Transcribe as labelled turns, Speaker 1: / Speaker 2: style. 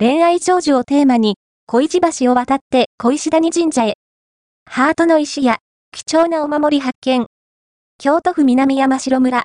Speaker 1: 恋愛長寿をテーマに、小石橋を渡って小石谷神社へ。ハートの石や貴重なお守り発見。京都府南山城村、